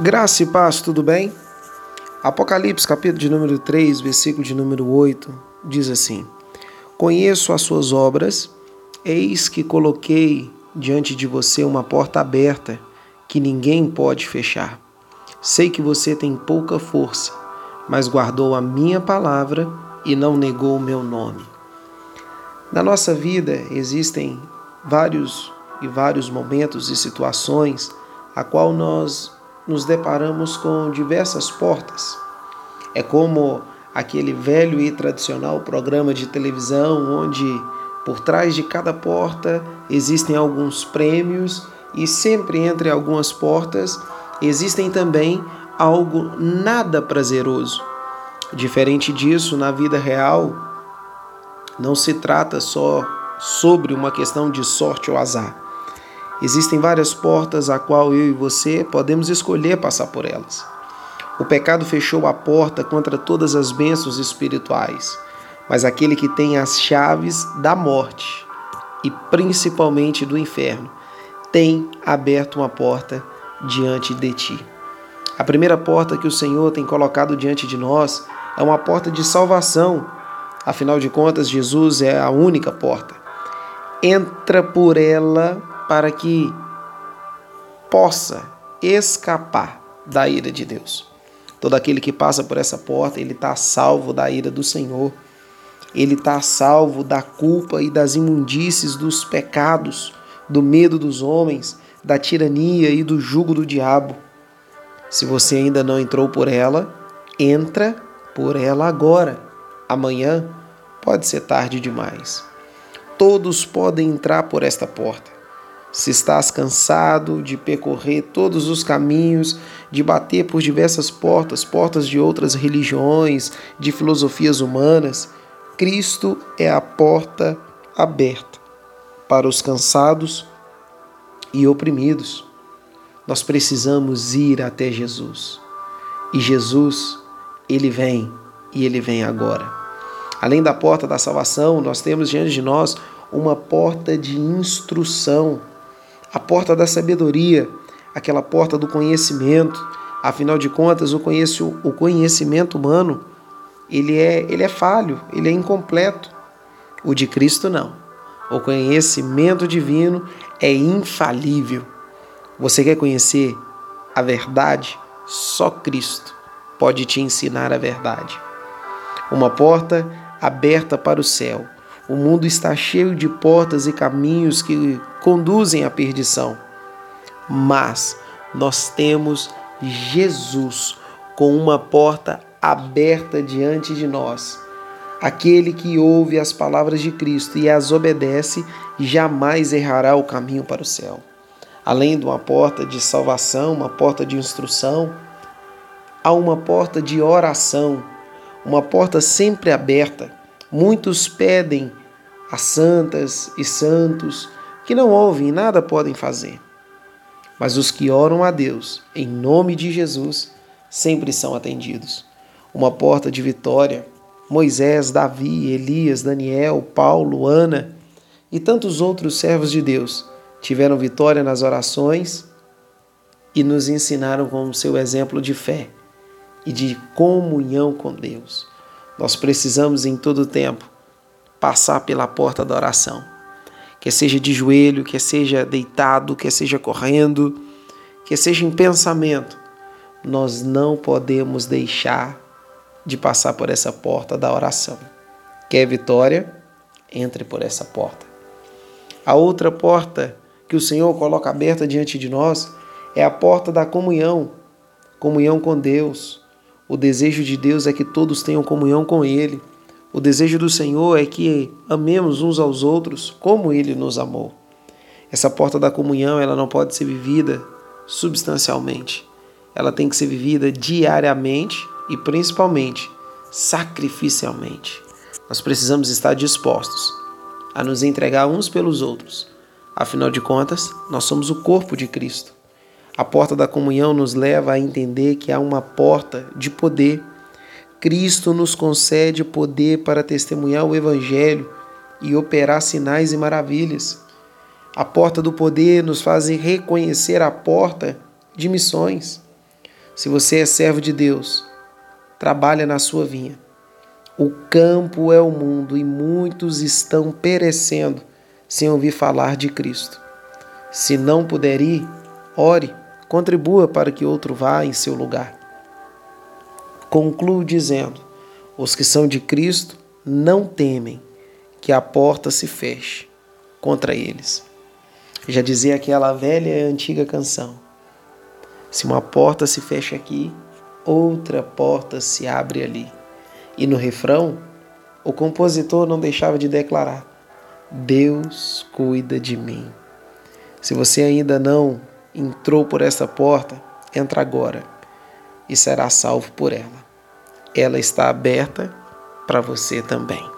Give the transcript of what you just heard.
Graça e paz, tudo bem? Apocalipse, capítulo de número 3, versículo de número 8, diz assim: Conheço as suas obras, eis que coloquei diante de você uma porta aberta que ninguém pode fechar. Sei que você tem pouca força, mas guardou a minha palavra e não negou o meu nome. Na nossa vida existem vários e vários momentos e situações a qual nós nos deparamos com diversas portas. É como aquele velho e tradicional programa de televisão onde por trás de cada porta existem alguns prêmios e sempre entre algumas portas existem também algo nada prazeroso. Diferente disso, na vida real, não se trata só sobre uma questão de sorte ou azar Existem várias portas a qual eu e você podemos escolher passar por elas. O pecado fechou a porta contra todas as bênçãos espirituais, mas aquele que tem as chaves da morte e principalmente do inferno tem aberto uma porta diante de ti. A primeira porta que o Senhor tem colocado diante de nós é uma porta de salvação. Afinal de contas, Jesus é a única porta. Entra por ela para que possa escapar da ira de Deus. Todo aquele que passa por essa porta, ele está salvo da ira do Senhor. Ele está salvo da culpa e das imundícies dos pecados, do medo dos homens, da tirania e do jugo do diabo. Se você ainda não entrou por ela, entra por ela agora. Amanhã pode ser tarde demais. Todos podem entrar por esta porta. Se estás cansado de percorrer todos os caminhos, de bater por diversas portas, portas de outras religiões, de filosofias humanas, Cristo é a porta aberta para os cansados e oprimidos. Nós precisamos ir até Jesus. E Jesus, ele vem e ele vem agora. Além da porta da salvação, nós temos diante de nós uma porta de instrução a porta da sabedoria, aquela porta do conhecimento. Afinal de contas, o, conhecimento humano ele é, ele é falho, ele é incompleto. O de Cristo não. O conhecimento divino é infalível. Você quer conhecer a verdade? Só Cristo pode te ensinar a verdade. Uma porta aberta para o céu o mundo está cheio de portas e caminhos que conduzem à perdição. Mas nós temos Jesus com uma porta aberta diante de nós. Aquele que ouve as palavras de Cristo e as obedece jamais errará o caminho para o céu. Além de uma porta de salvação, uma porta de instrução, há uma porta de oração, uma porta sempre aberta. Muitos pedem a santas e santos que não ouvem e nada podem fazer. Mas os que oram a Deus em nome de Jesus sempre são atendidos. Uma porta de vitória. Moisés, Davi, Elias, Daniel, Paulo, Ana e tantos outros servos de Deus tiveram vitória nas orações e nos ensinaram com o seu exemplo de fé e de comunhão com Deus. Nós precisamos em todo tempo passar pela porta da oração. Quer seja de joelho, quer seja deitado, quer seja correndo, quer seja em pensamento, nós não podemos deixar de passar por essa porta da oração. Quer vitória? Entre por essa porta. A outra porta que o Senhor coloca aberta diante de nós é a porta da comunhão, comunhão com Deus. O desejo de Deus é que todos tenham comunhão com Ele. O desejo do Senhor é que amemos uns aos outros como Ele nos amou. Essa porta da comunhão ela não pode ser vivida substancialmente. Ela tem que ser vivida diariamente e principalmente sacrificialmente. Nós precisamos estar dispostos a nos entregar uns pelos outros. Afinal de contas, nós somos o corpo de Cristo. A porta da comunhão nos leva a entender que há uma porta de poder Cristo nos concede poder para testemunhar o Evangelho e operar sinais e maravilhas. A porta do poder nos faz reconhecer a porta de missões. Se você é servo de Deus, trabalha na sua vinha. O campo é o mundo e muitos estão perecendo sem ouvir falar de Cristo. Se não puder ir, ore, contribua para que outro vá em seu lugar. Concluo dizendo: os que são de Cristo não temem que a porta se feche contra eles. Já dizia aquela velha e antiga canção: se uma porta se fecha aqui, outra porta se abre ali. E no refrão, o compositor não deixava de declarar: Deus cuida de mim. Se você ainda não entrou por essa porta, entra agora e será salvo por ela. Ela está aberta para você também.